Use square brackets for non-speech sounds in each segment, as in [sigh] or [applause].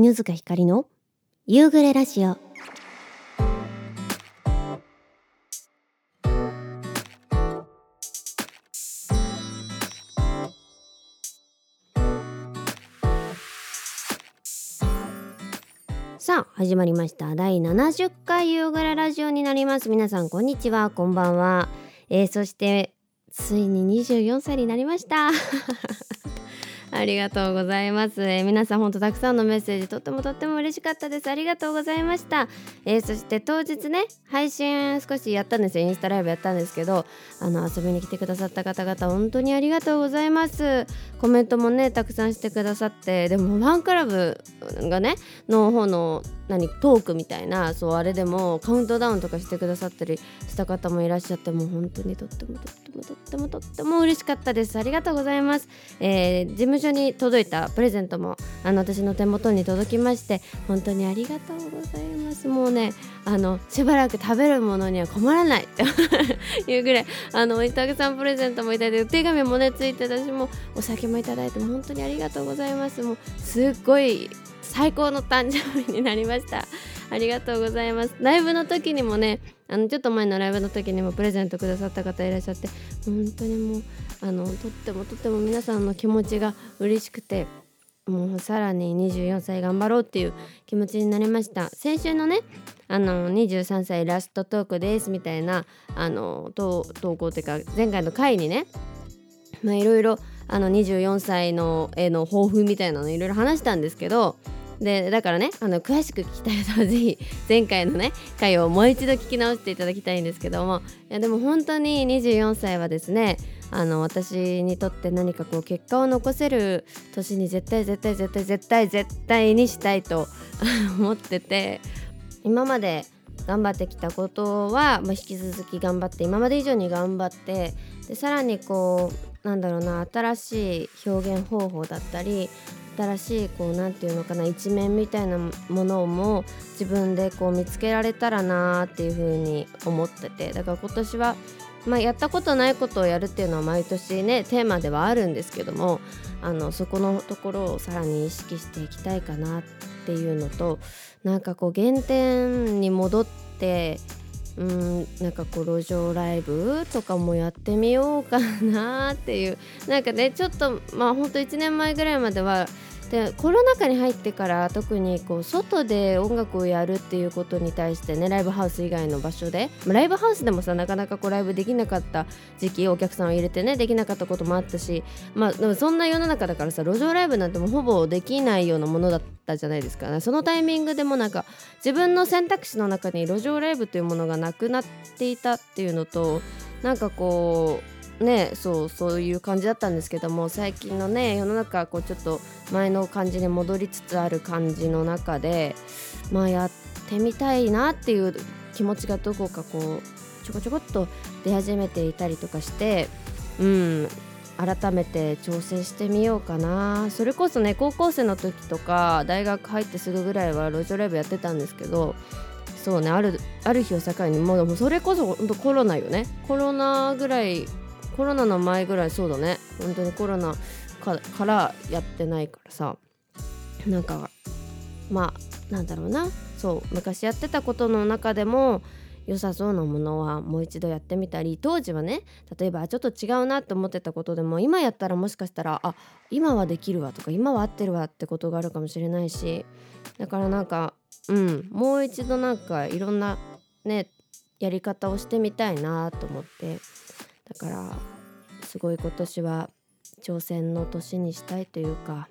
犬塚ひかりの夕暮れラジオ。さあ始まりました。第70回夕暮れラジオになります。皆さんこんにちは。こんばんは、えー、そしてついに24歳になりました。ありがとうございます、えー、皆さん本当たくさんのメッセージとってもとっても嬉しかったです。ありがとうございました、えー、そして当日ね配信少しやったんですよ。インスタライブやったんですけどあの遊びに来てくださった方々本当にありがとうございます。コメントもねたくさんしてくださってでもファンクラブがねの方の何トークみたいなそうあれでもカウントダウンとかしてくださったりした方もいらっしゃってもう本当にとってもとってもとってもとっても嬉しかったです。ありがとうございます、えー、事務所に届いたプレゼントもあの私の手元に届きまして本当にありがとうございます。もうねあのしばらく食べるものには困らないって [laughs] いうぐらいあのたくさんプレゼントもいただいてお手紙もねついて私もお酒もいただいて本当にありがとうございます。もうすっごい最高の誕生日になりました。ありがとうございます。ライブの時にもねあのちょっと前のライブの時にもプレゼントくださった方いらっしゃって本当にもうあのとってもとっても皆さんの気持ちが嬉しくてもうさらに24歳頑張ろうっていう気持ちになりました。先週のねあの23歳ラストトークですみたいなあの投稿っていうか前回の回にねまあいろいろあの24歳の絵の抱負みたいなのいろいろ話したんですけどでだからねあの詳しく聞きたい人は是非前回のね回をもう一度聞き直していただきたいんですけどもいやでも本当に24歳はですねあの私にとって何かこう結果を残せる年に絶対絶対絶対絶対絶対にしたいと [laughs] 思ってて今まで頑張ってきたことは、まあ、引き続き頑張って今まで以上に頑張ってでさらにこうなんだろうな新しい表現方法だったり新しいこう何て言うのかな一面みたいなものも自分でこう見つけられたらなっていう風に思ってて。だから今年は、まあ、やったことないことをやるっていうのは毎年ねテーマではあるんですけどもあのそこのところをさらに意識していきたいかなっていうのとなんかこう原点に戻ってうんなんかこう路上ライブとかもやってみようかなっていう。なんかねちょっとまあほんと1年前ぐらいまではでコロナ禍に入ってから特にこう外で音楽をやるっていうことに対してねライブハウス以外の場所でまライブハウスでもさなかなかこうライブできなかった時期お客さんを入れてねできなかったこともあったしまあでもそんな世の中だからさ路上ライブなんてもうほぼできないようなものだったじゃないですか、ね、そのタイミングでもなんか自分の選択肢の中に路上ライブというものがなくなっていたっていうのとなんかこうねそうそういう感じだったんですけども最近のね世の中こうちょっと前の感じに戻りつつある感じの中でまあやってみたいなっていう気持ちがどこかこうちょこちょこっと出始めていたりとかしてうん改めて挑戦してみようかな。それこそね高校生の時とか大学入ってすぐぐらいは路上ライブやってたんですけどそうねあるある日を境にもうそれこそ本当コロナよね。コロナぐらいコロナの前ぐらいそうだね。本当にコロナからやってないからさ。なんかまあなんだろうな。そう昔やってたことの中でも良さそうなものはもう一度やってみたり当時はね例えばちょっと違うなって思ってたことでも今やったらもしかしたらあ今はできるわとか今は合ってるわってことがあるかもしれないし。だからなんかうんもう一度なんかいろんなねやり方をしてみたいなと思って。だからすごい今年は挑戦の年にしたいというか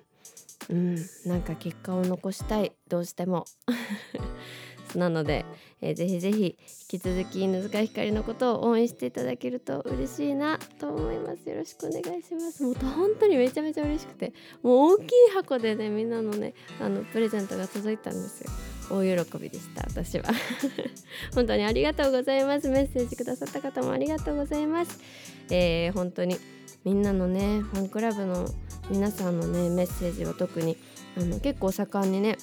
うんなんか結果を残したい。どうしても。[laughs] なので、えー、ぜひぜひ引き続き犬塚ひかりのことを応援していただけると嬉しいなと思います。よろしくお願いします。もう本当にめちゃめちゃ嬉しくてもう大きい箱でねみんなのねあのプレゼントが届いたんですよ。大喜びでした。私は。[laughs] 本当にありがとうございます。メッセージくださった方もありがとうございます、えー、本当にみんなのねファンクラブの皆さんのねメッセージは特にあの結構盛んにね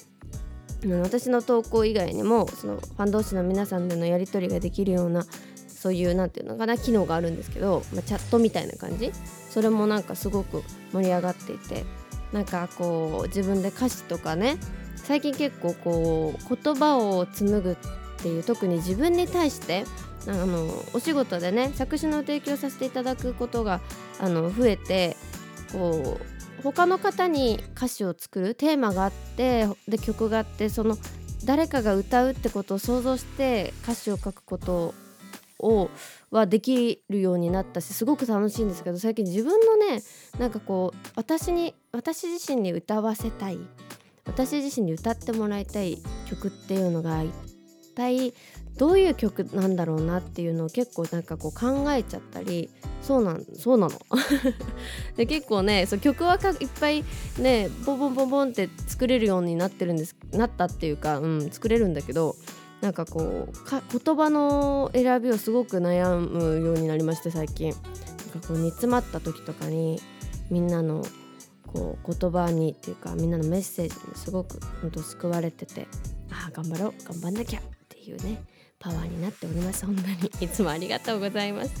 私の投稿以外にもそのファン同士の皆さんでのやり取りができるようなそういう何て言うのかな機能があるんですけど、まあ、チャットみたいな感じ？それもなんかすごく盛り上がっていてなんかこう自分で歌詞とかね最近結構こう言葉を紡ぐっていう特に自分に対してあのお仕事でね作詞の提供させていただくことがあの増えてこう他の方に歌詞を作るテーマがあってで曲があってその誰かが歌うってことを想像して歌詞を書くことをはできるようになったしすごく楽しいんですけど最近自分のねなんかこう私に私自身に歌わせたい。私自身に歌ってもらいたい曲っていうのが一体どういう曲なんだろうなっていうのを結構なんかこう考えちゃったりそうなんそうなの。[laughs] で結構ねそう曲はいっぱいねボンボンボンボンって作れるようになってるんですなったっていうか、うん、作れるんだけどなんかこうか言葉の選びをすごく悩むようになりまして最近。なんかこう煮詰まった時とかにみんなのこう言葉にっていうかみんなのメッセージにすごく本当救われててああ頑張ろう頑張んなきゃっていうねパワーになっております本当に。[laughs] いつもありがとうございます、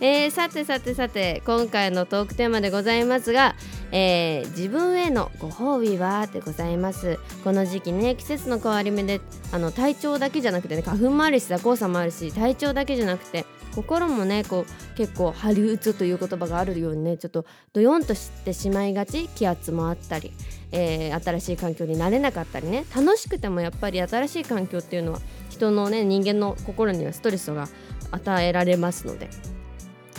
えー、さてさてさて今回のトークテーマでございますが、えー、自分へのご褒美は？でございます。この時期ね季節の変わり目であの体調だけじゃなくてね花粉もあるし黄砂もあるし体調だけじゃなくて心もねこう結構張り打つという言葉があるようにねちょっとドヨンとしてしまいがち気圧もあったり、えー、新しい環境になれなかったりね楽しくてもやっぱり新しい環境っていうのは人のね人間の心にはストレスが与えられますので。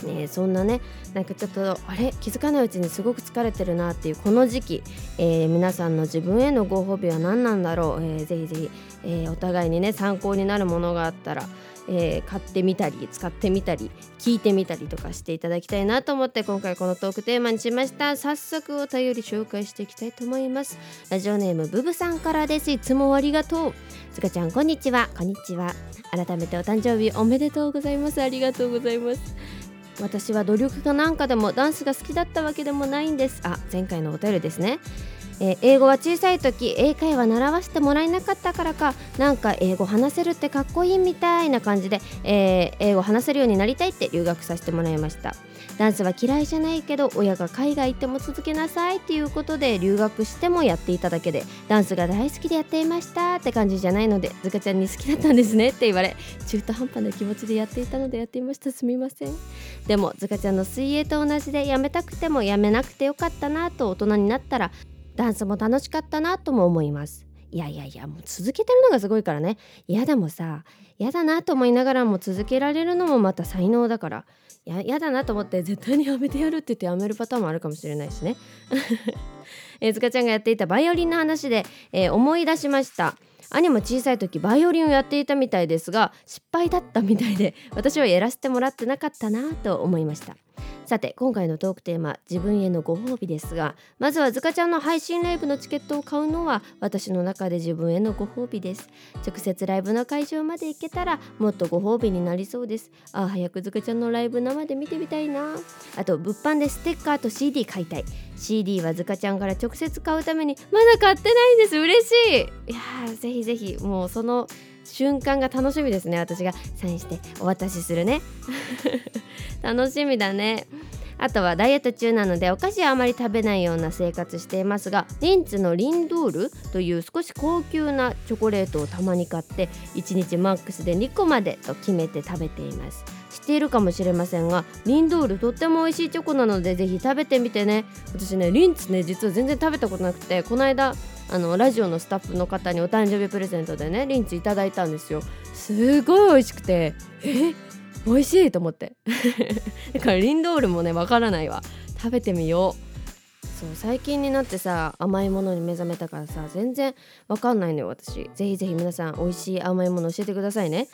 ね、そんなねなんかちょっとあれ気づかないうちにすごく疲れてるなっていうこの時期、えー、皆さんの自分へのご褒美は何なんだろう、えー、ぜひぜひ、えー、お互いにね参考になるものがあったら、えー、買ってみたり使ってみたり聞いてみたりとかしていただきたいなと思って今回このトークテーマにしました。早速お便り紹介していきたいと思います。ラジオネームブブさんからです。いつもありがとう。つかちゃんこんにちは。こんにちは。改めてお誕生日おめでとうございます。ありがとうございます。私は努力家なんかでもダンスが好きだったわけでもないんです。あ前回のお便りですね。えー、英語は小さい時英会話習わせてもらえなかったからかなんか英語話せるってかっこいいみたいな感じで、えー、英語話せるようになりたいって留学させてもらいました。ダンスは嫌いじゃないけど親が海外行っても続けなさいっていうことで留学してもやっていただけでダンスが大好きでやっていましたって感じじゃないのでズカちゃんに好きだったんですねって言われ中途半端な気持ちでやっていたのでやっていました。すみません。でもズカちゃんの水泳と同じでやめたくてもやめなくてよかったなと大人になったらダンスも楽しかったなとも思います。いやいやいやもう続けてるのがすごいからね。嫌でもさ嫌だなと思いながらも続けられるのもまた才能だから。や嫌だなと思って絶対にやめてやるって言ってやめるパターンもあるかもしれないしね。[laughs] えー、塚ちゃんがやっていたバイオリンの話で、えー、思い出しました。兄も小さい時バイオリンをやっていたみたいですが失敗だったみたいで [laughs] 私はやらせてもらってなかったなと思いました。さて今回のトークテーマ自分へのご褒美ですがまずはずかちゃんの配信ライブのチケットを買うのは私の中で自分へのご褒美です。直接ライブの会場まで行けたらもっとご褒美になりそうです。ああ早くずかちゃんのライブ生で見てみたいな。あと物販でステッカーと CD 買いたい。CD はずかちゃんから直接買うためにまだ買ってないんです。嬉しい。いやーぜひぜひ。もうその瞬間が楽しみですね私が。サインしてお渡しするね。[laughs] 楽しみだね。あとはダイエット中なのでお菓子はあまり食べないような生活していますがリンツのリンドールという少し高級なチョコレートをたまに買って1日マックスで2個までと決めて食べています。知っているかもしれませんがリンドールとっても美味しいチョコなのでぜひ食べてみてね。私ねリンツね実は全然食べたことなくてこの間あのラジオのスタッフの方にお誕生日プレゼントでねリンツいただいたんですよ。すごい美味しくてえ？美味しいと思って。[laughs] だからリンドールもねわからないわ。食べてみよう。そう最近になってさ甘いものに目覚めたからさ全然わかんないのよ私。ぜひぜひ皆さん美味しい甘いもの教えてくださいね。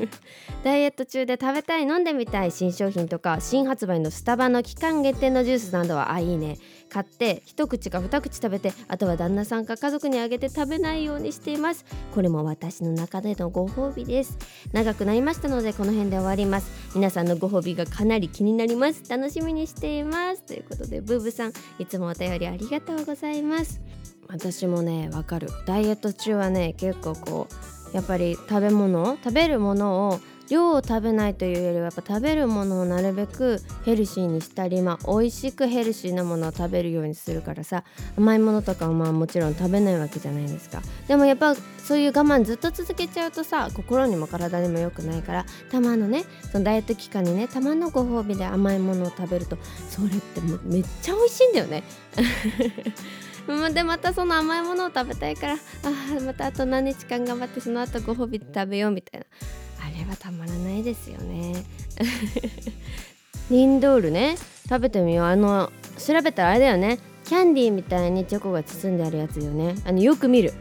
[laughs] ダイエット中で食べたい飲んでみたい新商品とか新発売のスタバの期間限定のジュースなどはあいいね。買って一口か二口食べてあとは旦那さんか家族にあげて食べないようにしています。これも私の中でのご褒美です。長くなりましたのでこの辺で終わります。皆さんのご褒美がかなり気になります。楽しみにしています。ということでブーブさんいつもお便りありがとうございます。私もねわかる。ダイエット中はね結構こうやっぱり食べ物食べるものを量を食べないというよりはやっぱ食べるものをなるべくヘルシーにしたりまあ美味しくヘルシーなものを食べるようにするからさ甘いものとかはまあもちろん食べないわけじゃないですか。でもやっぱそういう我慢ずっと続けちゃうとさ心にも体にも良くないからたまのねそのダイエット期間にねたまのご褒美で甘いものを食べるとそれってめっちゃ美味しいんだよね。[laughs] でまたその甘いものを食べたいからあまたあと何日間頑張ってその後ご褒美で食べようみたいな。れはたまらないですよね。リンドールね。食べてみよう。あの調べたらあれだよね。キャンディーみたいにチョコが包んであるやつよね。あのよく見る。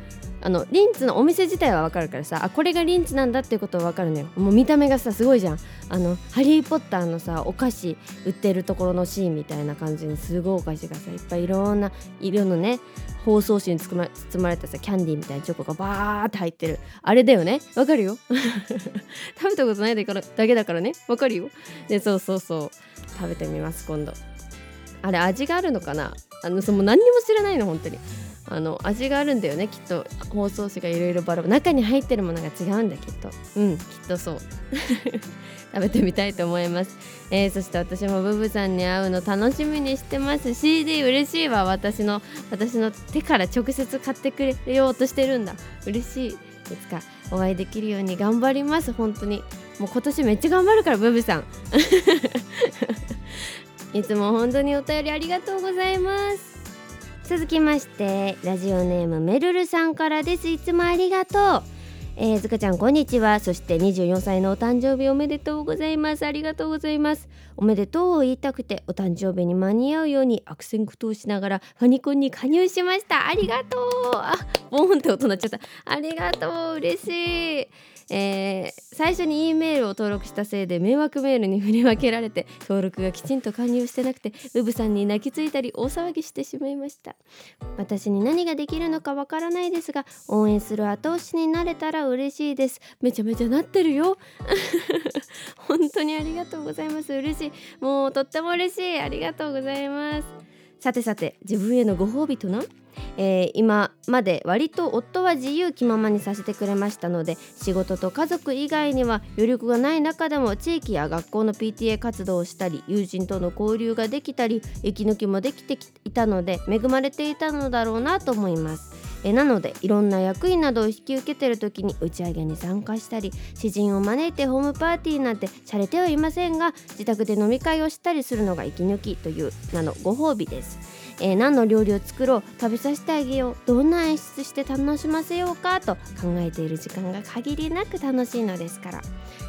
あのリンツのお店自体はわかるからさ。あこれがリンツなんだっていうことはわかるのよ。もう見た目がさすごいじゃん。あのハリー・ポッターのさお菓子売ってるところのシーンみたいな感じにすごいお菓子がさいっぱいいろんな色のね包装紙に包ま包まれたさキャンディーみたいなチョコがバーって入ってる。あれだよね。わかるよ。[laughs] 食べたことないだけだからね。わかるよ。でそうそうそう。食べてみます今度。あれ味があるのかな？あのその何にも知らないの本当に。あの味があるんだよねきっと。包装紙がいろいろバラバラ。中に入ってるものが違うんだきっと。うんきっとそう。食べてみたいと思います、えー、そして私もブブさんに会うの楽しみにしてます CD 嬉しいわ私の私の手から直接買ってくれようとしてるんだ。嬉しいいつか？お会いできるように頑張ります。本当に。もう今年めっちゃ頑張るからブブさん。[laughs] いつも本当にお便りありがとうございます。続きましてラジオネームめるるさんからです。いつもありがとう。えー、ずかちゃんこんにちは。そして24歳のお誕生日おめでとうございます。ありがとうございます。おめでとうを言いたくてお誕生日に間に合うように悪戦苦闘しながらファニコンに加入しました。ありがとう。あボーンって音鳴っちゃった。ありがとう。嬉しい。えー、最初に E メールを登録したせいで迷惑メールに振り分けられて登録がきちんと加入してなくてウブさんに泣きついたり大騒ぎしてしまいました。私に何ができるのかわからないですが応援する後押しになれたら嬉しいです。めちゃめちゃなってるよ。[laughs] 本当にありがとうございます。嬉しい。もうとっても嬉しい。ありがとうございます。さてさて自分へのご褒美とな？えー、今まで割と夫は自由気ままにさせてくれましたので仕事と家族以外には余力がない中でも地域や学校の PTA 活動をしたり友人との交流ができたり息抜きもできていたので恵まれていたのだろうなと思います。えなのでいろんな役員などを引き受けてる時に打ち上げに参加したり知人を招いてホームパーティーなんて洒落てはいませんが自宅で飲み会をしたりするのが息抜きという名のご褒美です。えー、何の料理を作ろう食べさせてあげようどんな演出して楽しませようかと考えている時間が限りなく楽しいのですから。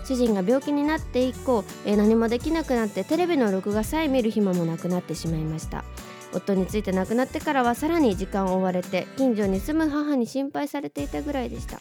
主人が病気になって以降、えー、何もできなくなってテレビの録画さえ見る暇もなくなってしまいました。夫について亡くなってからはさらに時間を追われて近所に住む母に心配されていたぐらいでした。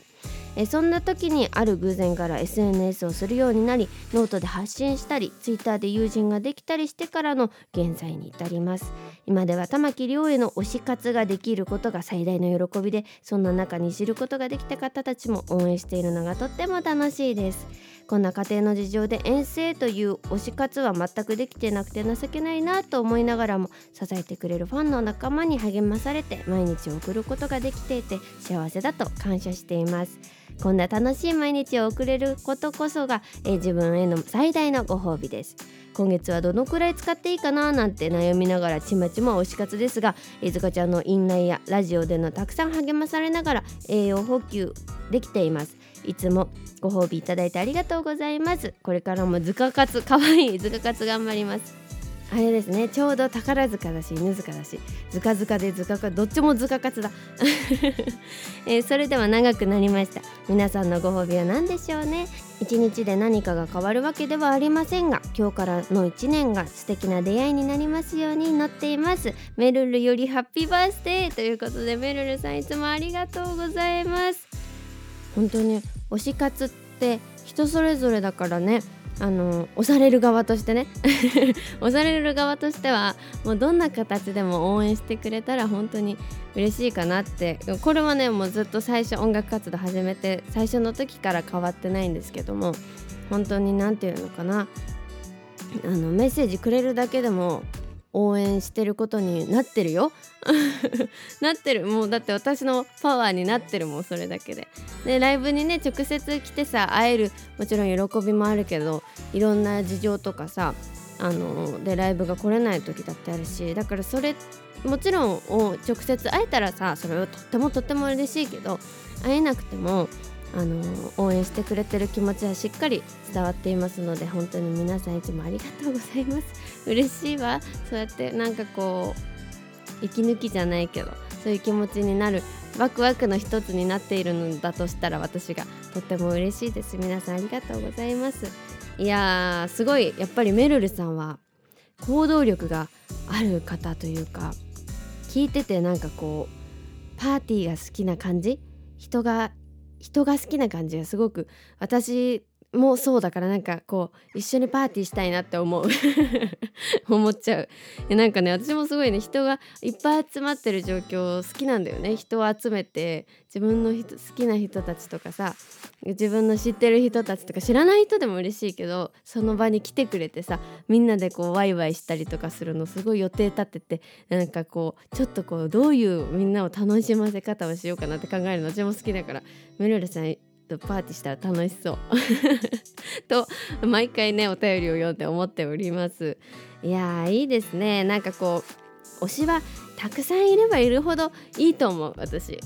えそんな時にある偶然から SNS をするようになりノートで発信したり Twitter で友人ができたりしてからの現在に至ります。今では玉木亮への推し活ができることが最大の喜びでそんな中に知ることができた方たちも応援しているのがとっても楽しいです。こんな家庭の事情で遠征という推し活は全くできてなくて情けないなと思いながらも支えてくれるファンの仲間に励まされて毎日送ることができていて幸せだと感謝しています。こんな楽しい毎日を送れることこそが、え自分への最大のご褒美です。今月はどのくらい使っていいかななんて悩みながらちまちま推し活ですがえずかちゃんのインラインやラジオでのたくさん励まされながら栄養補給できています。いつもご褒美いただいてありがとうございます。これからも図鑑活かわいい図鑑活頑張ります。あれですね。ちょうど宝塚だし犬塚だし。ずかずかでずかかどっちもずかかつだ、[laughs] えー、それでは長くなりました。皆さんのご褒美は何でしょうね。一日で何かが変わるわけではありませんが今日からの一年が素敵な出会いになりますように乗っています。メルルよりハッピーバースデーということでメルルさんいつもありがとうございます。本当に推し活って人それぞれだからね。あの押される側としてね。[laughs] 押される側としてはもうどんな形でも応援してくれたら本当に嬉しいかなって。これはねもうずっと最初音楽活動始めて最初の時から変わってないんですけども本当に何て言うのかな。あのメッセージくれるだけでも応援してることになってるよ。[laughs] なってる。もうだって私のパワーになってるもんそれだけで。でライブにね直接来てさ会えるもちろん喜びもあるけどいろんな事情とかさあのでライブが来れない時だってあるしだからそれもちろん直接会えたらさそれはとってもとっても嬉しいけど会えなくてもあの応援してくれてる気持ちはしっかり伝わっていますので本当に皆さんいつもありがとうございます。嬉しいわ。そうやってなんかこう息抜きじゃないけどそういう気持ちになるワクワクの一つになっているのだとしたら私がとっても嬉しいです。皆さんありがとうございます。いやーすごい。やっぱりめるるさんは行動力がある方というか聞いててなんかこうパーティーが好きな感じ？人が人が好きな感じがすごく私もそうだからなんかこう一緒にパーティーしたいなって思う。[laughs] 思っちゃう。なんかね私もすごいね人がいっぱい集まってる状況好きなんだよね。人を集めて自分の人好きな人たちとかさ自分の知ってる人たちとか知らない人でも嬉しいけどその場に来てくれてさみんなでこうワイワイしたりとかするのすごい予定立ててなんかこうちょっとこうどういうみんなを楽しませ方をしようかなって考えるの。私も好きだから。メルルさんとパーティーしたら楽しそう。[laughs] と毎回ねお便りを読んで思っております。いやいいですね。なんかこう推しはたくさんいればいるほどいいと思う私。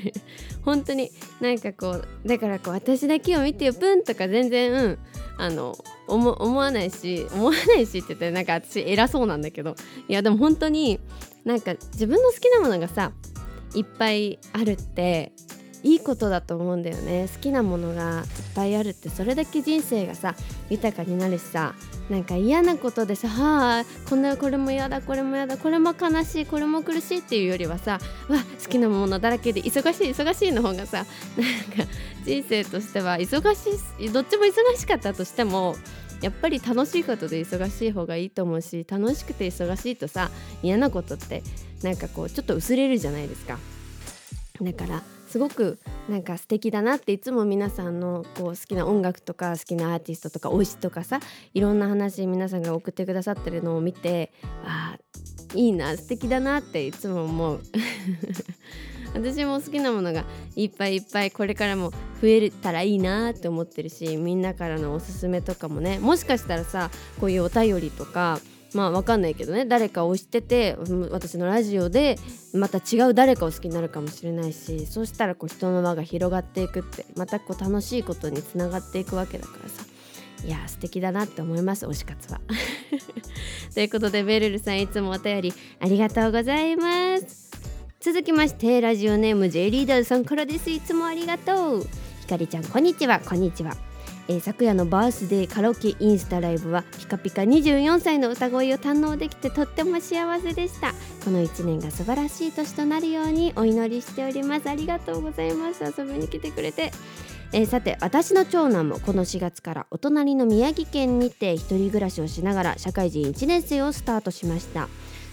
[laughs] 本当に。なんかこうだからこう私だけを見てよプンとか全然うん。あの思わないし思わないしって言ってなんか私偉そうなんだけど。いやでも本当になんか自分の好きなものがさいっぱいあるっていいことだと思うんだよね。好きなものがいっぱいあるってそれだけ人生がさ豊かになるしさなんか嫌なことでさはあこんなこれも嫌だこれも嫌だこれも悲しいこれも苦しいっていうよりはさわ好きなものだらけで忙しい忙しいの方がさなんか人生としては忙しいどっちも忙しかったとしてもやっぱり楽しいことで忙しい方がいいと思うし楽しくて忙しいとさ嫌なことってなんかこうちょっと薄れるじゃないですか。だからすごくなんか素敵だなっていつも皆さんのこう好きな音楽とか好きなアーティストとか推しとかさいろんな話皆さんが送ってくださってるのを見てあいいな素敵だなっていつも思う。[laughs] 私も好きなものがいっぱいいっぱいこれからも増えたらいいなって思ってるしみんなからのおすすめとかもねもしかしたらさこういうお便りとかまあわかんないけどね。誰かを推してて私のラジオでまた違う誰かを好きになるかもしれないしそうしたらこう人の輪が広がっていくってまたこう楽しいことにつながっていくわけだからさ。いや素敵だなって思います推し活は。[laughs] ということでベルルさんいつもお便りありがとうございます。続きましてラジオネーム J リーダーさんからです。いつもありがとう。ひかりちゃんこんにちはこんにちは。えー、昨夜のバースデーカラオケインスタライブはピカピカ24歳の歌声を堪能できてとっても幸せでした。この1年が素晴らしい年となるようにお祈りしております。ありがとうございます。遊びに来てくれて。えー、さて私の長男もこの4月からお隣の宮城県にて一人暮らしをしながら社会人1年生をスタートしました。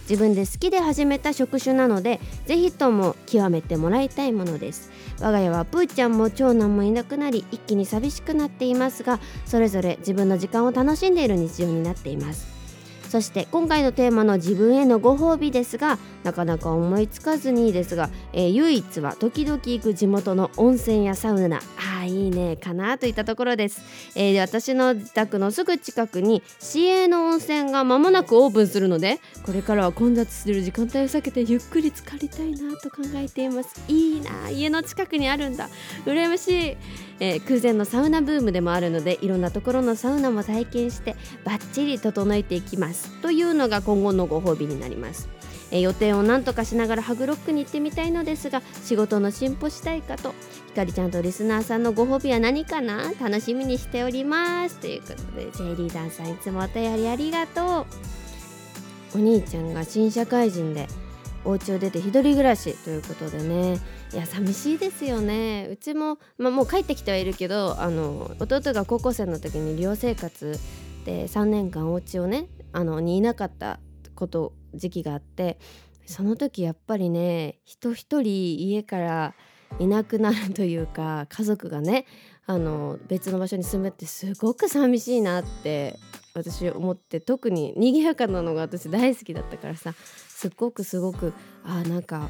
自分で好きで始めた職種なのでぜひとも極めてもらいたいものです。我が家はプーちゃんも長男もいなくなり一気に寂しくなっていますがそれぞれ自分の時間を楽しんでいる日常になっています。そして今回のテーマの自分へのご褒美ですがなかなか思いつかずにですが、えー、唯一は時々行く地元の温泉やサウナ。いいねかなといったところです、えー、私の自宅のすぐ近くに市営の温泉が間もなくオープンするのでこれからは混雑する時間帯を避けてゆっくり浸かりたいなと考えています。いいな家の近くにあるんだ。羨ましい、えー、空前のサウナブームでもあるのでいろんなところのサウナも体験してバッチリ整えていきます。というのが今後のご褒美になります。え予定を何とかしながらハグロックに行ってみたいのですが仕事の進歩したいかとひかりちゃんとリスナーさんのご褒美は何かな？楽しみにしております。ということで J リーダーさんいつもお便りありがとう。お兄ちゃんが新社会人でお家を出て一人暮らし。ということでね。いや寂しいですよね。うちも、まあ、もう帰ってきてはいるけどあの弟が高校生の時に寮生活で3年間お家をねあのにいなかったこと時期があってその時やっぱりね人一人家からいなくなるというか家族がねあの別の場所に住むってすごく寂しいなって私思って特に賑やかなのが私大好きだったからさすっごくすごくあなんか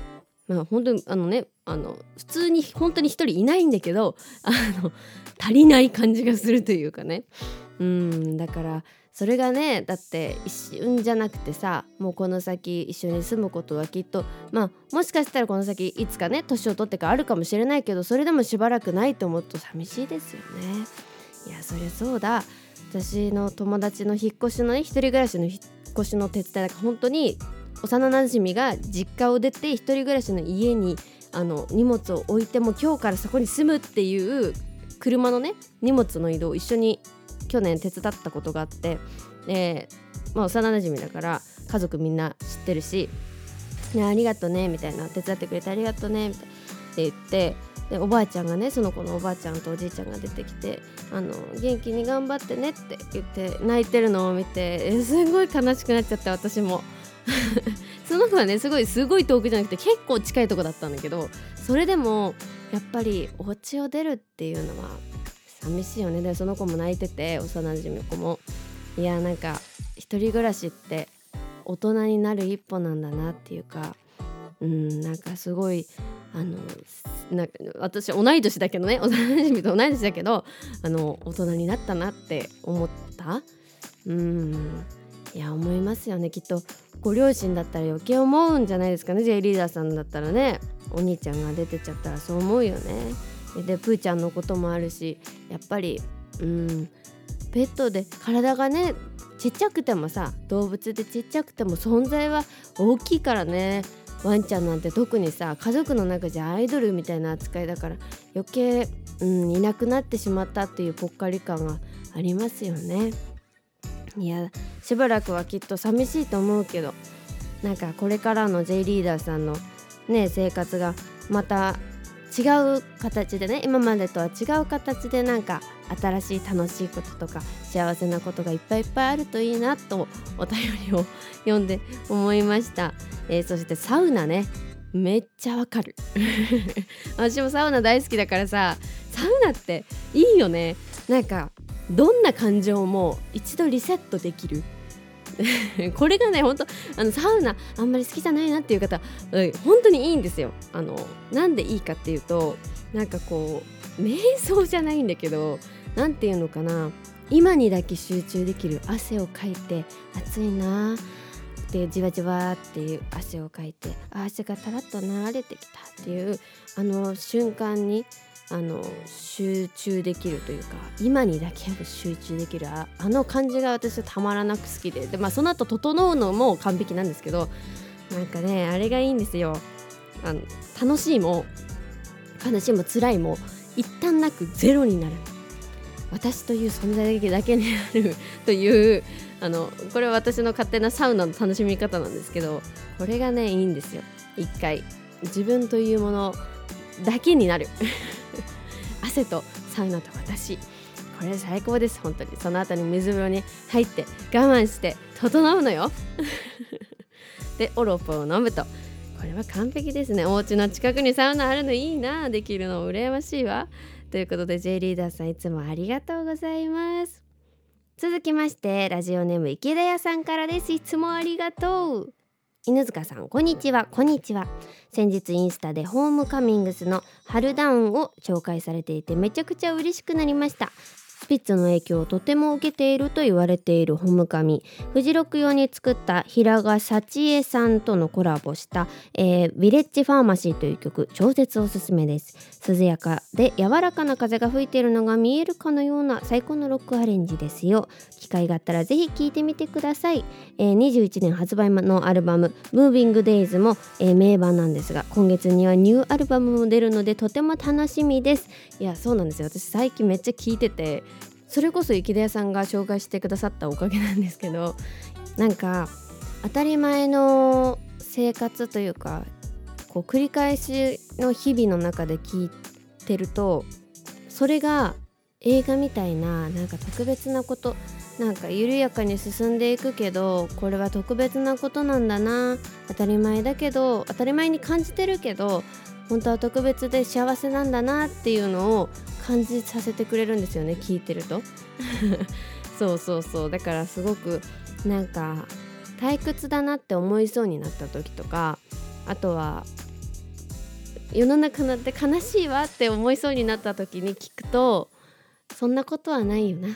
まあ本当にあのねあの普通に本当に一人いないんだけどあの足りない感じがするというかね。うんだからそれがねだって一瞬じゃなくてさもうこの先一緒に住むことはきっとまあもしかしたらこの先いつかね年を取ってからあるかもしれないけどそれでもしばらくないと思うと寂しいですよね。いやそりゃそうだ私の友達の引っ越しのね一人暮らしの引っ越しの手伝いだから本当に幼なじみが実家を出て一人暮らしの家にあの荷物を置いても今日からそこに住むっていう車のね荷物の移動を一緒に去年手伝ったことがあって、えー、まあ、幼なじみだから家族みんな知ってるし「ね、ありがとね」みたいな「手伝ってくれてありがとね」みたいなって言ってでおばあちゃんがねその子のおばあちゃんとおじいちゃんが出てきて「あの元気に頑張ってね」って言って泣いてるのを見て [laughs] すごい悲しくなっちゃって私も。[laughs] その子はねすごいすごい遠くじゃなくて結構近いとこだったんだけどそれでもやっぱりお家を出るっていうのは寂しいよねでその子も泣いてて幼馴染の子もいやなんか一人暮らしって大人になる一歩なんだなっていうかうんなんかすごいあのな私同い年だけどね幼馴染と同い年だけどあの大人になったなって思った。うんいや思いますよねきっと。ご両親だったら余計思うんじゃないですかね J リーダーさんだったらね。お兄ちゃんが出てっちゃったらそう思うよね。でプーちゃんのこともあるしやっぱりうんペットで体がねちっちゃくてもさ動物でちっちゃくても存在は大きいからねワンちゃんなんて特にさ家族の中じゃアイドルみたいな扱いだから余計、うん、いなくなってしまったっていうぽっかり感がありますよね。いやしばらくはきっと寂しいと思うけどなんかこれからの J リーダーさんのね生活がまた違う形でね今までとは違う形でなんか新しい楽しいこととか幸せなことがいっぱいいっぱいあるといいなとお便りを読んで思いました、えー、そしてサウナね。めっちゃわかる。[laughs] 私もサウナ大好きだからさサウナっていいよね。なんかどんな感情も一度リセットできる。[laughs] これがね本当あのサウナあんまり好きじゃないなっていう方本当にいいんですよ。あのなんでいいかっていうとなんかこう瞑想じゃないんだけど何て言うのかな今にだけ集中できる汗をかいて暑いなってじわじわっていう汗をかいて汗がたらっと流れてきたっていうあの瞬間にあの集中できるというか今にだけ集中できるあの感じが私はたまらなく好きでで、まあ、その後整うのも完璧なんですけどなんかねあれがいいんですよ。あの楽しいも悲しいも辛いも一旦なくゼロになる。私という存在だけになる。[laughs] というあのこれは私の勝手なサウナの楽しみ方なんですけどこれがねいいんですよ。一回。自分というものだけになる。[laughs] 汗とサウナと私。これ最高です本当に。その後に水風呂に入って我慢して整うのよ。[laughs] でオロポを飲むと。これは完璧ですね。お家の近くにサウナあるのいいなできるの羨ましいわ。ということで J リーダーさんいつもありがとうございます。続きましてラジオネーム池田屋さんからです。いつもありがとう。犬塚さんこんにちは。こんにちは。先日インスタでホームカミングスの春ダウンを紹介されていてめちゃくちゃ嬉しくなりました。スピッツの影響をとても受けていると言われているホムカミ。フジロック用に作った平賀幸恵さんとのコラボした、えー、ヴィレッジファーマシーという曲超絶おすすめです。涼やかで柔らかな風が吹いているのが見えるかのような最高のロックアレンジですよ。機会があったらぜひ聴いてみてください、えー、21年発売のアルバム Moving Days も、えー、名盤なんですが今月にはニューアルバムも出るのでとても楽しみです。いやそうなんですよ。私最近めっちゃ聴いててそれこそ池田屋さんが紹介してくださったおかげなんですけどなんか当たり前の生活というかこう繰り返しの日々の中で聞いてるとそれが映画みたいななんか特別なことなんか緩やかに進んでいくけどこれは特別なことなんだな当たり前だけど当たり前に感じてるけど本当は特別で幸せなんだなっていうのを感じさせてくれるんですよね聞いてると。[laughs] そうそうそう。だからすごくなんか退屈だなって思いそうになった時とかあとは世の中なんて悲しいわって思いそうになった時に聞くとそんなことはないよな。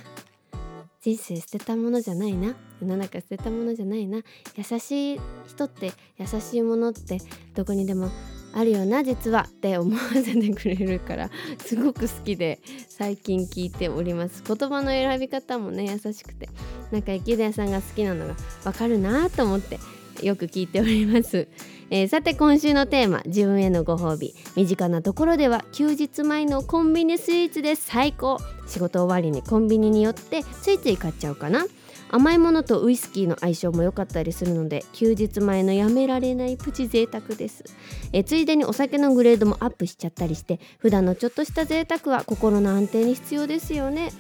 人生捨てたものじゃないな。世の中捨てたものじゃないな。優しい人って優しいものってどこにでもあるよな実はって思わせてくれるから [laughs] すごく好きで最近聞いております。言葉の選び方もね優しくてなんか池田さんが好きなのがわかるなと思ってよく聞いております、えー、さて今週のテーマ自分へのご褒美。身近なところでは休日前のコンビニスイーツです最高。仕事終わりにコンビニによってついつい買っちゃうかな。甘いものとウイスキーの相性も良かったりするので休日前のやめられないプチ贅沢です。えついでにお酒のグレードもアップしちゃったりして普段のちょっとした贅沢は心の安定に必要ですよね。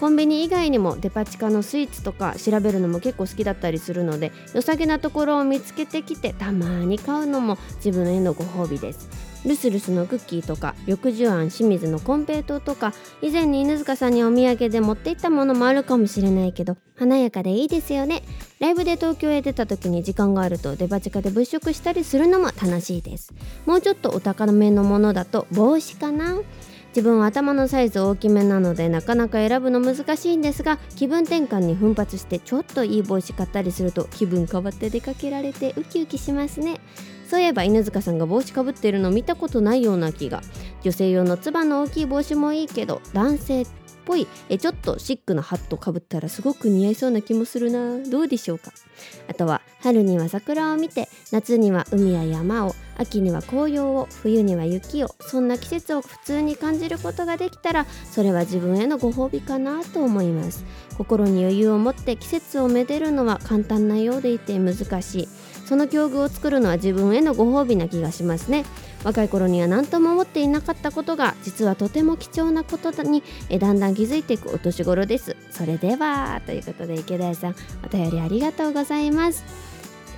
コンビニ以外にもデパ地下のスイーツとか調べるのも結構好きだったりするので良さげなところを見つけてきてたまに買うのも自分へのご褒美です。ルスルスのクッキーとか緑寿庵清水のコンペイトとか以前に犬塚さんにお土産で持って行ったものもあるかもしれないけど華やかでいいですよね。ライブで東京へ出た時に時間があるとデパ地下で物色したりするのも楽しいです。もうちょっとお高めのものだと帽子かな？自分は頭のサイズ大きめなのでなかなか選ぶの難しいんですが気分転換に奮発してちょっといい帽子買ったりすると気分変わって出かけられてウキウキしますね。そういえば犬塚さんが帽子かぶってるの見たことないような気が。女性用のつばの大きい帽子もいいけど男性っぽい。えちょっとシックなハットかぶったらすごく似合いそうな気もするな。どうでしょうか？あとは春には桜を見て夏には海や山を。秋には紅葉を冬には雪をそんな季節を普通に感じることができたらそれは自分へのご褒美かなと思います。心に余裕を持って季節をめでるのは簡単なようでいて難しい。その境遇を作るのは自分へのご褒美な気がしますね。若い頃には何とも思っていなかったことが実はとても貴重なことにえだんだん気づいていくお年頃です。それではということで池田屋さんお便りありがとうございます。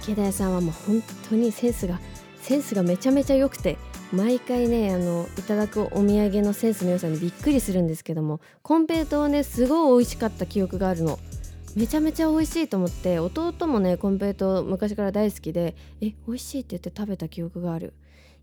池田屋さんはもう本当にセンスがセンスがめちゃめちゃ良くて毎回ねあのいただくお土産のセンスの良さにびっくりするんですけどもコンペイトーねすごい美味しかった記憶があるの。めちゃめちゃ美味しいと思って弟もねコンペイト昔から大好きでえ美味しいって言って食べた記憶がある。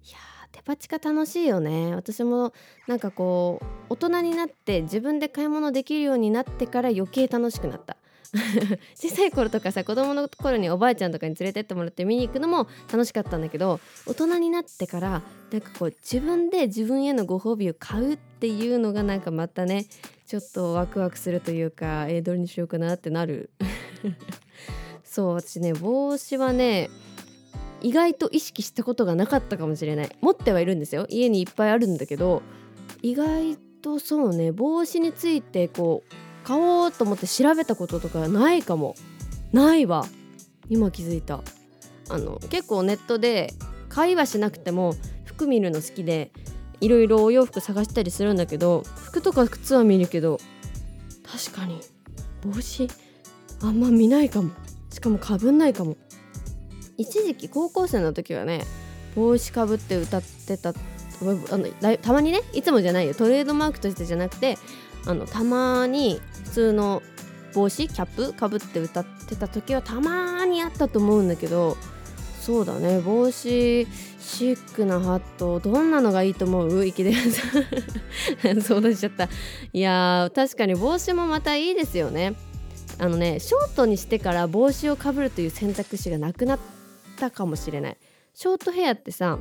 いやーデパ地下楽しいよね。私もなんかこう大人になって自分で買い物できるようになってから余計楽しくなった。[laughs] 小さい頃とかさ子供の頃におばあちゃんとかに連れてってもらって見に行くのも楽しかったんだけど大人になってからなんかこう自分で自分へのご褒美を買うっていうのがなんかまたねちょっとワクワクするというかえー、どれにしようかなってなる。[laughs] そう私ね帽子はね意外と意識したことがなかったかもしれない。持ってはいるんですよ。家にいっぱいあるんだけど意外とそうね帽子についてこう買おうと思って調べたこととかないかも。ないわ。今気づいた。あの結構ネットで買いはしなくても服見るの好きでいろいろお洋服探したりするんだけど服とか靴は見るけど確かに帽子あんま見ないかも。しかもかぶんないかも。一時期高校生の時はね帽子かぶって歌ってたあのたまにねいつもじゃないよ。トレードマークとしてじゃなくてあのたまに普通の帽子キャップかぶって歌ってた時はたまにあったと思うんだけどそうだね。帽子シックなハットどんなのがいいと思う？池田さん相談しちゃった。いや確かに帽子もまたいいですよね。あのねショートにしてから帽子をかぶるという選択肢がなくなったかもしれない。ショートヘアってさ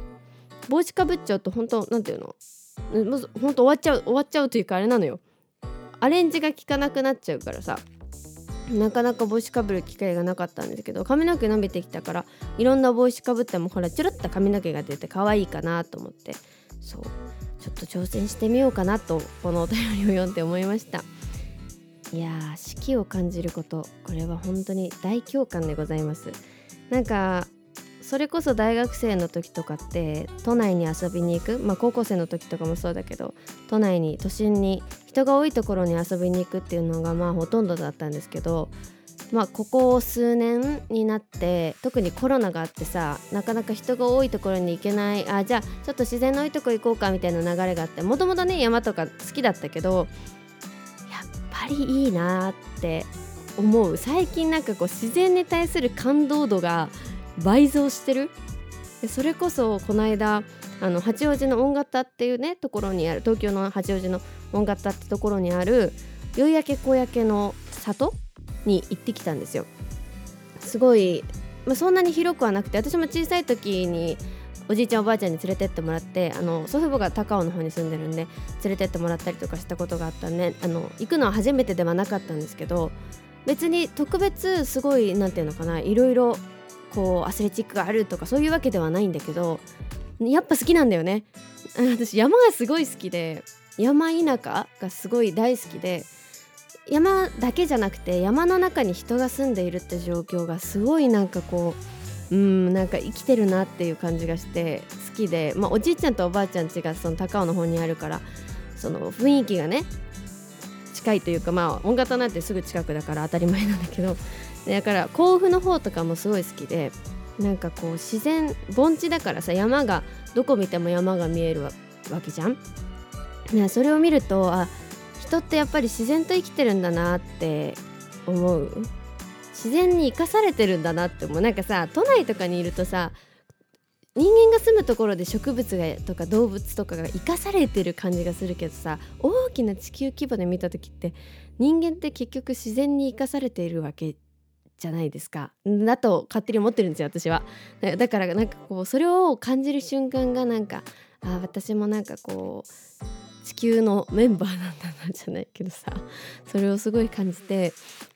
帽子かぶっちゃうと本当なんていうの？本当終わっちゃう終わっちゃうというかあれなのよ。アレンジが効かなくなっちゃうからさ。なかなか帽子かぶる機会がなかったんですけど髪の毛伸びてきたからいろんな帽子かぶってもほらチュルッと髪の毛が出て可愛いかなと思って。そう。ちょっと挑戦してみようかなとこのお便りを読んで思いました。いやー四季を感じること。これは本当に大共感でございます。なんかそれこそ大学生の時とかって都内に遊びに行くまあ高校生の時とかもそうだけど都内に都心に人が多いところに遊びに行くっていうのがまあほとんどだったんですけどまあここ数年になって特にコロナがあってさなかなか人が多いところに行けないあじゃあちょっと自然の多いとこ行こうかみたいな流れがあってもともとね山とか好きだったけどやっぱりいいなって思う。最近なんかこう自然に対する感動度が倍増してる？それこそこの間あの八王子の音型っていうねところにある東京の八王子の音型ってところにある夕焼け小焼けの里に行ってきたんですよ。すごい、まあ、そんなに広くはなくて私も小さい時におじいちゃんおばあちゃんに連れてってもらってあの祖父母が高尾の方に住んでるんで連れてってもらったりとかしたことがあったんであの行くのは初めてではなかったんですけど別に特別すごい何て言うのかないろいろこうアスレチックがあるとかそういうわけではないんだけどやっぱ好きなんだよね。[laughs] 私山がすごい好きで山田舎がすごい大好きで山だけじゃなくて山の中に人が住んでいるって状況がすごいなんかこううんなんか生きてるなっていう感じがして好きで、まあ、おじいちゃんとおばあちゃん家がその高尾の方にあるからその雰囲気がね近いというかまあ音型なんてすぐ近くだから当たり前なんだけどだから甲府の方とかもすごい好きでなんかこう自然盆地だからさ山がどこ見ても山が見えるわけじゃん。ね、それを見るとあ人ってやっぱり自然と生きてるんだなって思う自然に生かされてるんだなって思うなんかさ都内とかにいるとさ人間が住むところで植物がとか動物とかが生かされてる感じがするけどさ大きな地球規模で見た時って人間って結局自然に生かされているわけじゃないですか。だと勝手に思ってるんですよ私は。だからなんかこうそれを感じる瞬間がなんかあ私もなんかこう地球のメンバーなんだなじゃないけどさ。それをすごい感じて、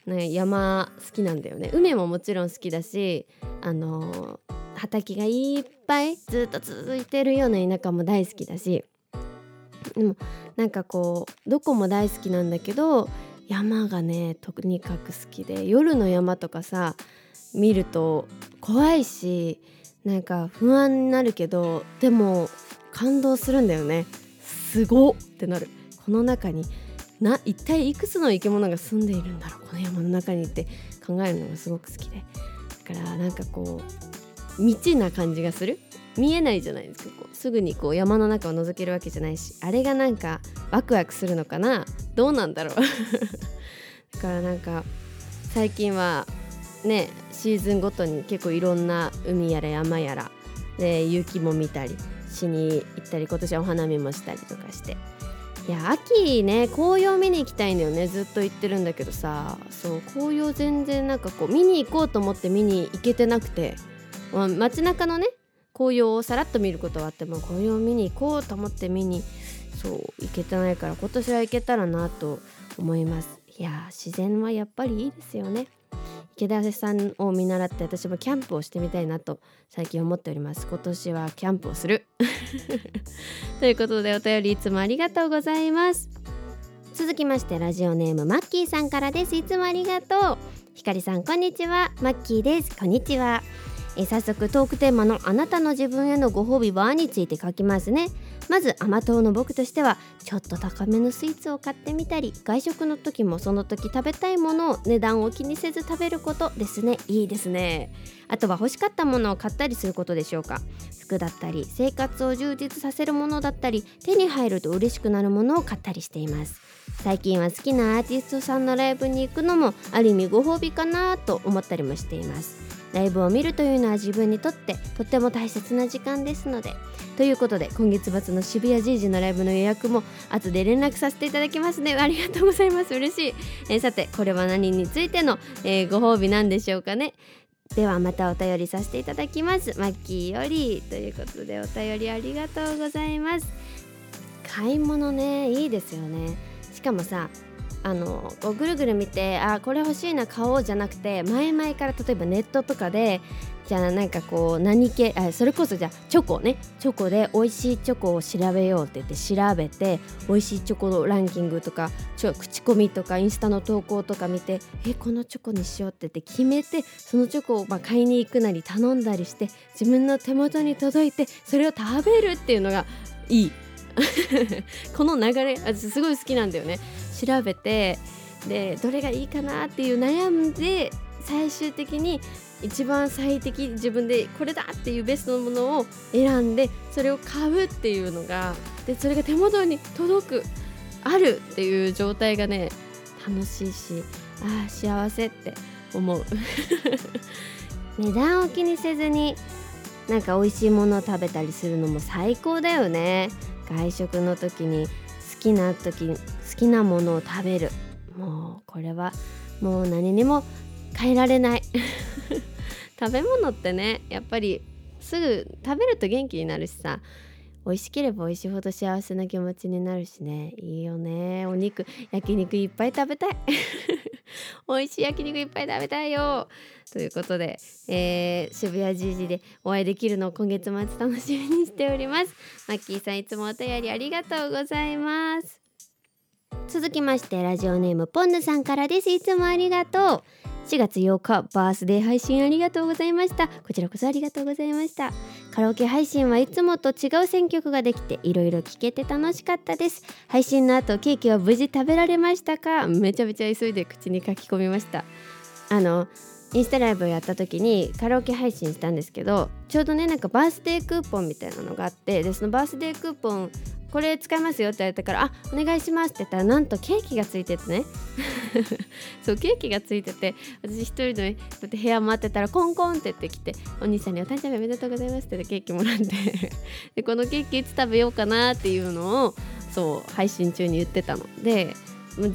ね、山好きなんだよね。海ももちろん好きだしあの畑がいっぱいずっと続いてるような田舎も大好きだし。でもなんかこうどこも大好きなんだけど山がねとにかく好きで夜の山とかさ見ると怖いしなんか不安になるけどでも感動するんだよね。すごってなる。この中にな一体いくつの生き物が住んでいるんだろう？この山の中にって考えるのがすごく好きで。だからなんかこう未知な感じがする。見えないじゃないですかこう。すぐにこう山の中を覗けるわけじゃないしあれがなんかワクワクするのかなどうなんだろう。[laughs] だからなんか最近はねシーズンごとに結構いろんな海やら山やらで雪も見たりしに行ったり今年はお花見もしたりとかして。いや秋ね紅葉見に行きたいんだよねずっと言ってるんだけどさ。そう紅葉全然なんかこう見に行こうと思って見に行けてなくて、まあ、街中のね紅葉をさらっと見ることはあっても紅葉を見に行こうと思って見にそう行けてないから今年は行けたらなと思います。いや自然はやっぱりいいですよね。池田さんを見習って私もキャンプをしてみたいなと最近思っております。今年はキャンプをする。[laughs] ということでお便りいつもありがとうございます。続きましてラジオネームマッキーさんからです。いつもありがとう。ひかりさんこんにちは。マッキーです。こんにちは。え早速トークテーマのあなたの自分へのご褒美はについて書きますね。まず甘党の僕としてはちょっと高めのスイーツを買ってみたり外食の時もその時食べたいものを値段を気にせず食べることですね。いいですね。あとは欲しかったものを買ったりすることでしょうか。服だったり生活を充実させるものだったり手に入ると嬉しくなるものを買ったりしています。最近は好きなアーティストさんのライブに行くのもある意味ご褒美かなと思ったりもしています。ライブを見るというのは自分にとってとっても大切な時間ですので。ということで今月末の渋谷 G 時のライブの予約も後で連絡させていただきますね。ありがとうございます。嬉しい、えー、さてこれは何についての、えー、ご褒美なんでしょうかね。ではまたお便りさせていただきます。マッキーよりということでお便りありがとうございます。買い物ねいいですよね。しかもさあのこうぐるぐる見てあこれ欲しいな買おうじゃなくて前々から例えばネットとかでじゃあなんかこう何系あそれこそじゃあチョコね。チョコで美味しいチョコを調べようって言って調べて美味しいチョコのランキングとかちょ口コミとかインスタの投稿とか見てえこのチョコにしようって言って決めてそのチョコをまあ買いに行くなり頼んだりして自分の手元に届いてそれを食べるっていうのがいい。[laughs] この流れ私すごい好きなんだよね。調べてでどれがいいかなっていう悩んで最終的に一番最適自分でこれだっていうベストのものを選んでそれを買うっていうのがでそれが手元に届くあるっていう状態がね楽しいしああ幸せって思う。[laughs] 値段を気にせずになんか美味しいものを食べたりするのも最高だよね。外食の時にきな時好きなものを食べる。もうこれはもう何にも変えられない。[laughs] 食べ物ってねやっぱりすぐ食べると元気になるしさ。美味しければ美味しいほど幸せな気持ちになるしね。いいよね。お肉焼肉いっぱい食べたい。[laughs] 美味しい焼肉いっぱい食べたいよ。ということで、えー、渋谷十字でお会いできるのを今月末楽しみにしております。マッキーさんいつもお便りありがとうございます。続きましてラジオネームポンヌさんからです。いつもありがとう。4月8日バースデー配信ありがとうございました。こちらこそありがとうございました。カラオケ配信はいつもと違う選曲ができていろいろ聴けて楽しかったです。配信の後ケーキは無事食べられましたか？めちゃめちゃ急いで口に書き込みました。あのインスタライブをやった時にカラオケ配信したんですけどちょうどねなんかバースデークーポンみたいなのがあってでそのバースデークーポンこれ使いますよって言われたからあお願いしますって言ったらなんとケーキがついててね。[laughs] そうケーキがついてて私一人で、ね、こうやって部屋待ってたらコンコンって言ってきてお兄さんにお誕生日おめでとうございますってケーキもらって。[laughs] でこのケーキいつ食べようかなっていうのをそう配信中に言ってたの。で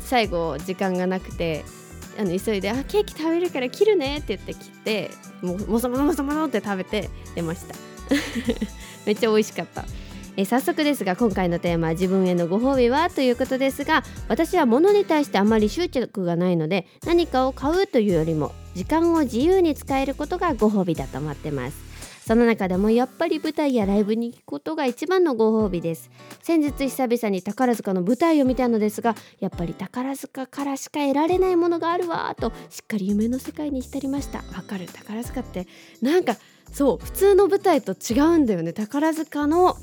最後時間がなくてあの急いで「あケーキ食べるから切るね」って言って切ってももそもそもそもそって食べて出ました。[laughs] めっちゃ美味しかった。え早速ですが今回のテーマは自分へのご褒美はということですが私は物に対してあまり執着がないので何かを買うというよりも時間を自由に使えることがご褒美だと思ってます。その中でもやっぱり舞台やライブに行くことが一番のご褒美です。先日久々に宝塚の舞台を見たのですがやっぱり宝塚からしか得られないものがあるわとしっかり夢の世界に浸りました。わかる。宝塚ってなんかそう普通の舞台と違うんだよね。宝塚の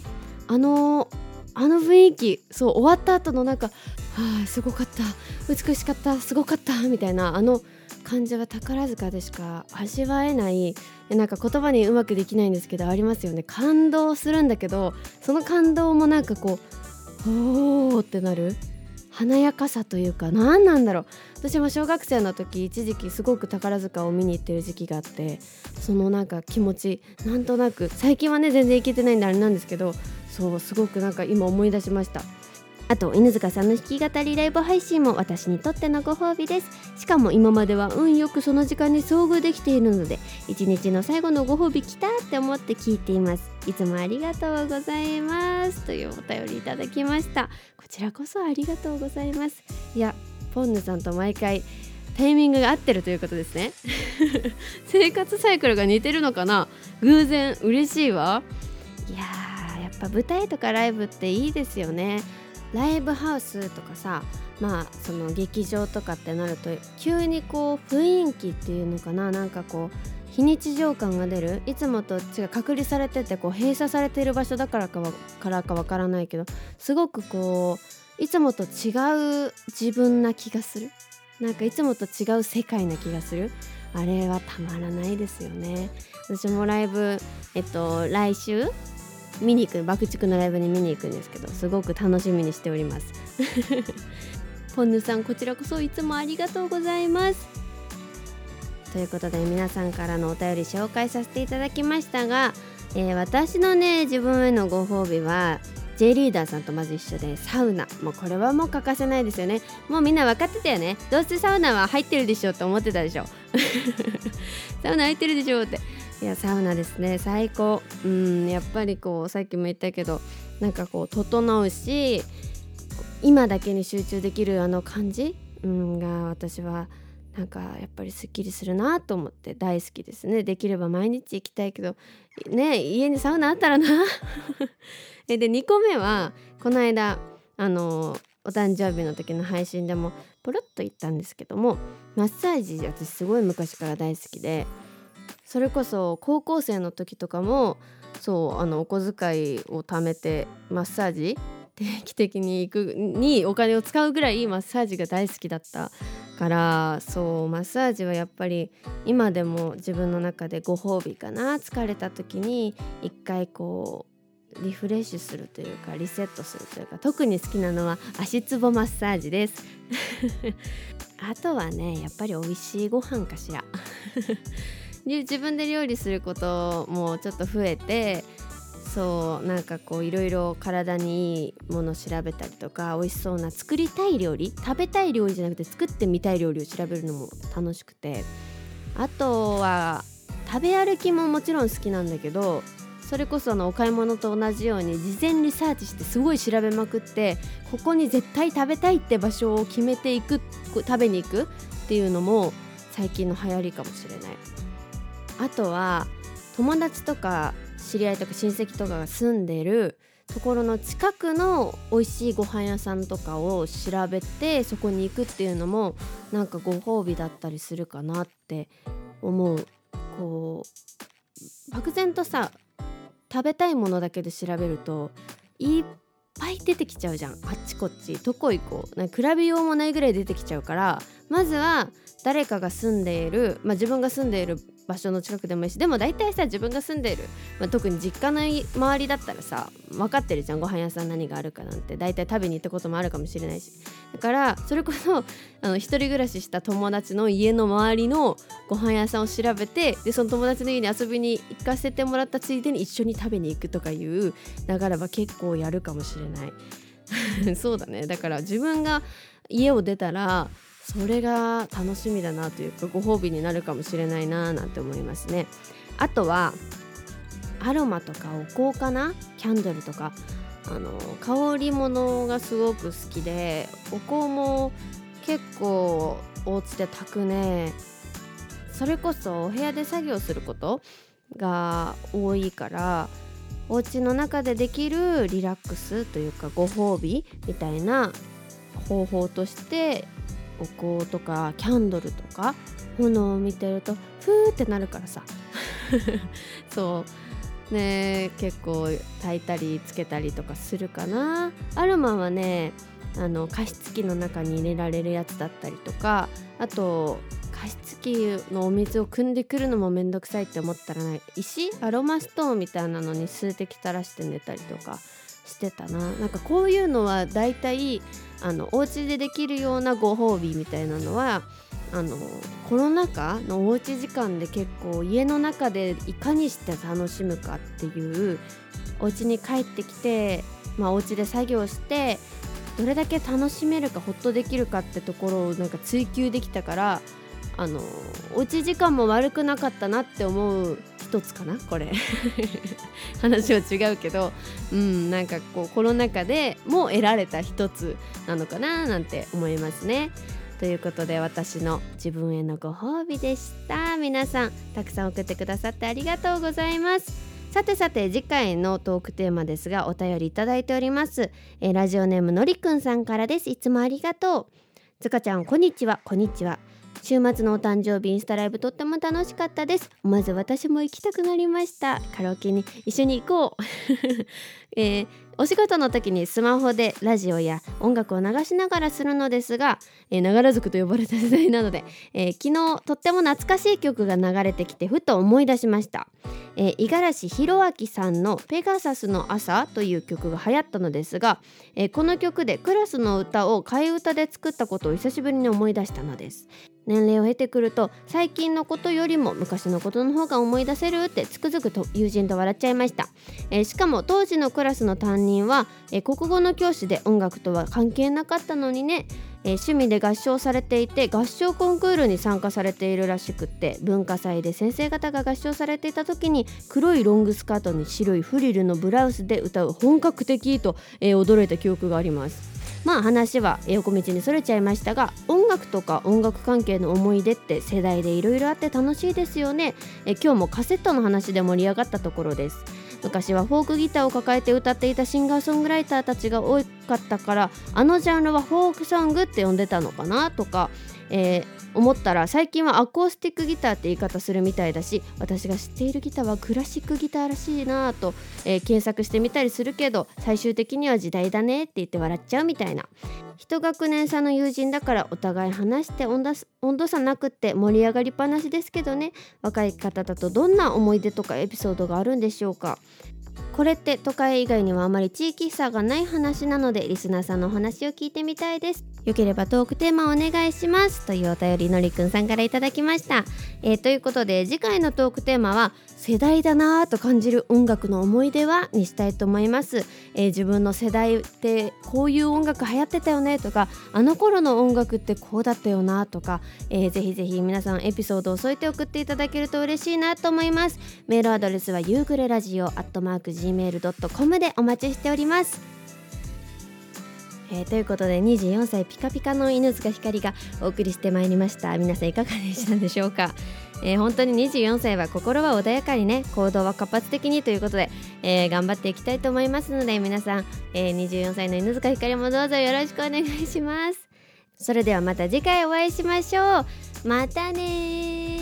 あのあの雰囲気そう終わった後のなんか「はあすごかった美しかったすごかった」みたいなあの感じは宝塚でしか味わえないなんか言葉にうまくできないんですけどありますよね。感動するんだけどその感動もなんかこう「おー」ってなる華やかさというか何なんだろう。私も小学生の時一時期すごく宝塚を見に行ってる時期があってそのなんか気持ちなんとなく最近はね全然行けてないんであれなんですけどそうすごくなんか今思い出しました。あと犬塚さんの弾き語りライブ配信も私にとってのご褒美です。しかも今までは運よくその時間に遭遇できているので一日の最後のご褒美来たって思って聞いています。いつもありがとうございます。というお便りいただきました。こちらこそありがとうございます。いやポンヌさんと毎回タイミングが合ってるということですね。[laughs] 生活サイクルが似てるのかな。偶然嬉しいわ。いやーぱ舞台とかライブっていいですよね。ライブハウスとかさまあその劇場とかってなると急にこう雰囲気っていうのかな。なんかこう非日常感が出る。いつもと違う隔離されててこう閉鎖されている場所だからかわからかわからないけどすごくこういつもと違う自分な気がする。なんかいつもと違う世界な気がする。あれはたまらないですよね。私もライブえっと来週見に行く爆竹のライブに見に行くんですけどすごく楽しみにしております。[laughs] ポンヌさんこちらこそいつもありがとうございます。ということで皆さんからのお便り紹介させていただきましたが、えー、私のね自分へのご褒美は J リーダーさんとまず一緒でサウナ。もうこれはもう欠かせないですよね。もうみんな分かってたよね。どうせサウナは入ってるでしょって思ってたでしょ。[laughs] サウナ入ってるでしょって。いやサウナですね。最高。うんやっぱりこうさっきも言ったけどなんかこう整うし今だけに集中できるあの感じ、うん、が私はなんかやっぱりすっきりするなと思って大好きですね。できれば毎日行きたいけどね家にサウナあったらな。[laughs] で2個目はこの間あのお誕生日の時の配信でもポロッと言ったんですけどもマッサージ私すごい昔から大好きでそれこそ高校生の時とかもそうあのお小遣いを貯めてマッサージ定期的に行くにお金を使うぐらいマッサージが大好きだったからそうマッサージはやっぱり今でも自分の中でご褒美かな疲れた時に一回こうリフレッシュするというかリセットするというか特に好きなのは足つぼマッサージです。[laughs] あとはねやっぱり美味しいご飯かしら。自分で料理することもちょっと増えてそうなんかこういろいろ体にいいものを調べたりとか美味しそうな作りたい料理食べたい料理じゃなくて作ってみたい料理を調べるのも楽しくてあとは食べ歩きももちろん好きなんだけどそれこそあのお買い物と同じように事前リサーチしてすごい調べまくってここに絶対食べたいって場所を決めていく食べに行くっていうのも最近の流行りかもしれない。あとは友達とか知り合いとか親戚とかが住んでるところの近くの美味しいご飯屋さんとかを調べてそこに行くっていうのもなんかご褒美だったりするかなって思う。こう漠然とさ食べたいものだけで調べるといっぱい出てきちゃうじゃん。あっちこっち。どこ行こう。なんか比べようもないぐらい出てきちゃうからまずは誰かが住んでいる、まあ、自分が住んでいる場所の近くでもいいしでも大体さ自分が住んでる、まあ、特に実家の周りだったらさ分かってるじゃん。ご飯屋さん何があるかなんて。大体食べに行ったこともあるかもしれないし。だからそれこそあの一人暮らしした友達の家の周りのご飯屋さんを調べてでその友達の家に遊びに行かせてもらったついでに一緒に食べに行くとかいう流れは結構やるかもしれない。[laughs] そうだね。だから自分が家を出たらそれが楽しみだなというかご褒美になるかもしれないななんて思いますね。あとはアロマとかお香かな？キャンドルとか。あの香り物がすごく好きでお香も結構お家で炊くね。それこそお部屋で作業することが多いからお家の中でできるリラックスというかご褒美みたいな方法としてお香とかキャンドルとか炎を見てるとふーってなるからさ。[laughs] そう。ね結構炊いたりつけたりとかするかな。アロマはねあの加湿器の中に入れられるやつだったりとかあと加湿器のお水を汲んでくるのもめんどくさいって思ったらね石アロマストーンみたいなのに数滴垂らして寝たりとかしてたな。なんかこういうのはだいたいあのお家でできるようなご褒美みたいなのはあのコロナ禍のおうち時間で結構家の中でいかにして楽しむかっていうお家に帰ってきて、まあ、お家で作業してどれだけ楽しめるかほっとできるかってところをなんか追求できたからあのおうち時間も悪くなかったなって思う一つかなこれ。[laughs] 話は違うけどうんなんかこうコロナ禍でも得られた一つなのかななんて思いますね。ということで私の自分へのご褒美でした。皆さんたくさん送ってくださってありがとうございます。さてさて次回のトークテーマですがお便りいただいております、えー、ラジオネームのりくんさんからです。いつもありがとう。つかちゃんこんにちは。こんにちは。週末のお誕生日インスタライブとっても楽しかったです。まず私も行きたくなりました。カラオケに一緒に行こう、[laughs] えー、お仕事の時にスマホでラジオや音楽を流しながらするのですがながら族と呼ばれた世代なので、えー、昨日とっても懐かしい曲が流れてきてふと思い出しました、五十嵐弘明さんの「ペガサスの朝」という曲が流行ったのですが、えー、この曲でクラスの歌を替え歌で作ったことを久しぶりに思い出したのです。年齢を経てくると最近のことよりも昔のことの方が思い出せるってつくづくと友人と笑っちゃいました、えー、しかも当時のクラスの担任は、え国語の教師で音楽とは関係なかったのにね。えー、趣味で合唱されていて合唱コンクールに参加されているらしくって文化祭で先生方が合唱されていた時に黒いロングスカートに白いフリルのブラウスで歌う本格的と、えー、驚いた記憶があります。まあ話は横道にそれちゃいましたが音楽とか音楽関係の思い出って世代でいろいろあって楽しいですよね。え今日もカセットの話で盛り上がったところです。昔はフォークギターを抱えて歌っていたシンガーソングライターたちが多かったからあのジャンルはフォークソングって呼んでたのかなとか、えー思ったら最近はアコースティックギターって言い方するみたいだし私が知っているギターはクラシックギターらしいなぁと、えー、検索してみたりするけど最終的には時代だねって言って笑っちゃうみたいな。一学年差の友人だからお互い話して温度差なくって盛り上がりっぱなしですけどね。若い方だとどんな思い出とかエピソードがあるんでしょうか。これって都会以外にはあまり地域差がない話なのでリスナーさんのお話を聞いてみたいです。よければトークテーマお願いします。というお便りのりくんさんからいただきました、えー、ということで次回のトークテーマは世代だなぁと感じる音楽の思い出はにしたいと思います、えー、自分の世代ってこういう音楽流行ってたよねとかあの頃の音楽ってこうだったよなとか、えー、ぜひぜひ皆さんエピソードを添えて送っていただけると嬉しいなと思います。メールアドレスは夕暮れラジオアットマーク gmail.com でお待ちしております。えー、ということで24歳ピカピカの犬塚ひかりがお送りしてまいりました。皆さんいかがでしたでしょうか？[laughs] えー、本当に24歳は心は穏やかにね行動は活発的にということで、えー、頑張っていきたいと思いますので皆さん、えー、24歳の犬塚ひかりもどうぞよろしくお願いします。それではまた次回お会いしましょう。またね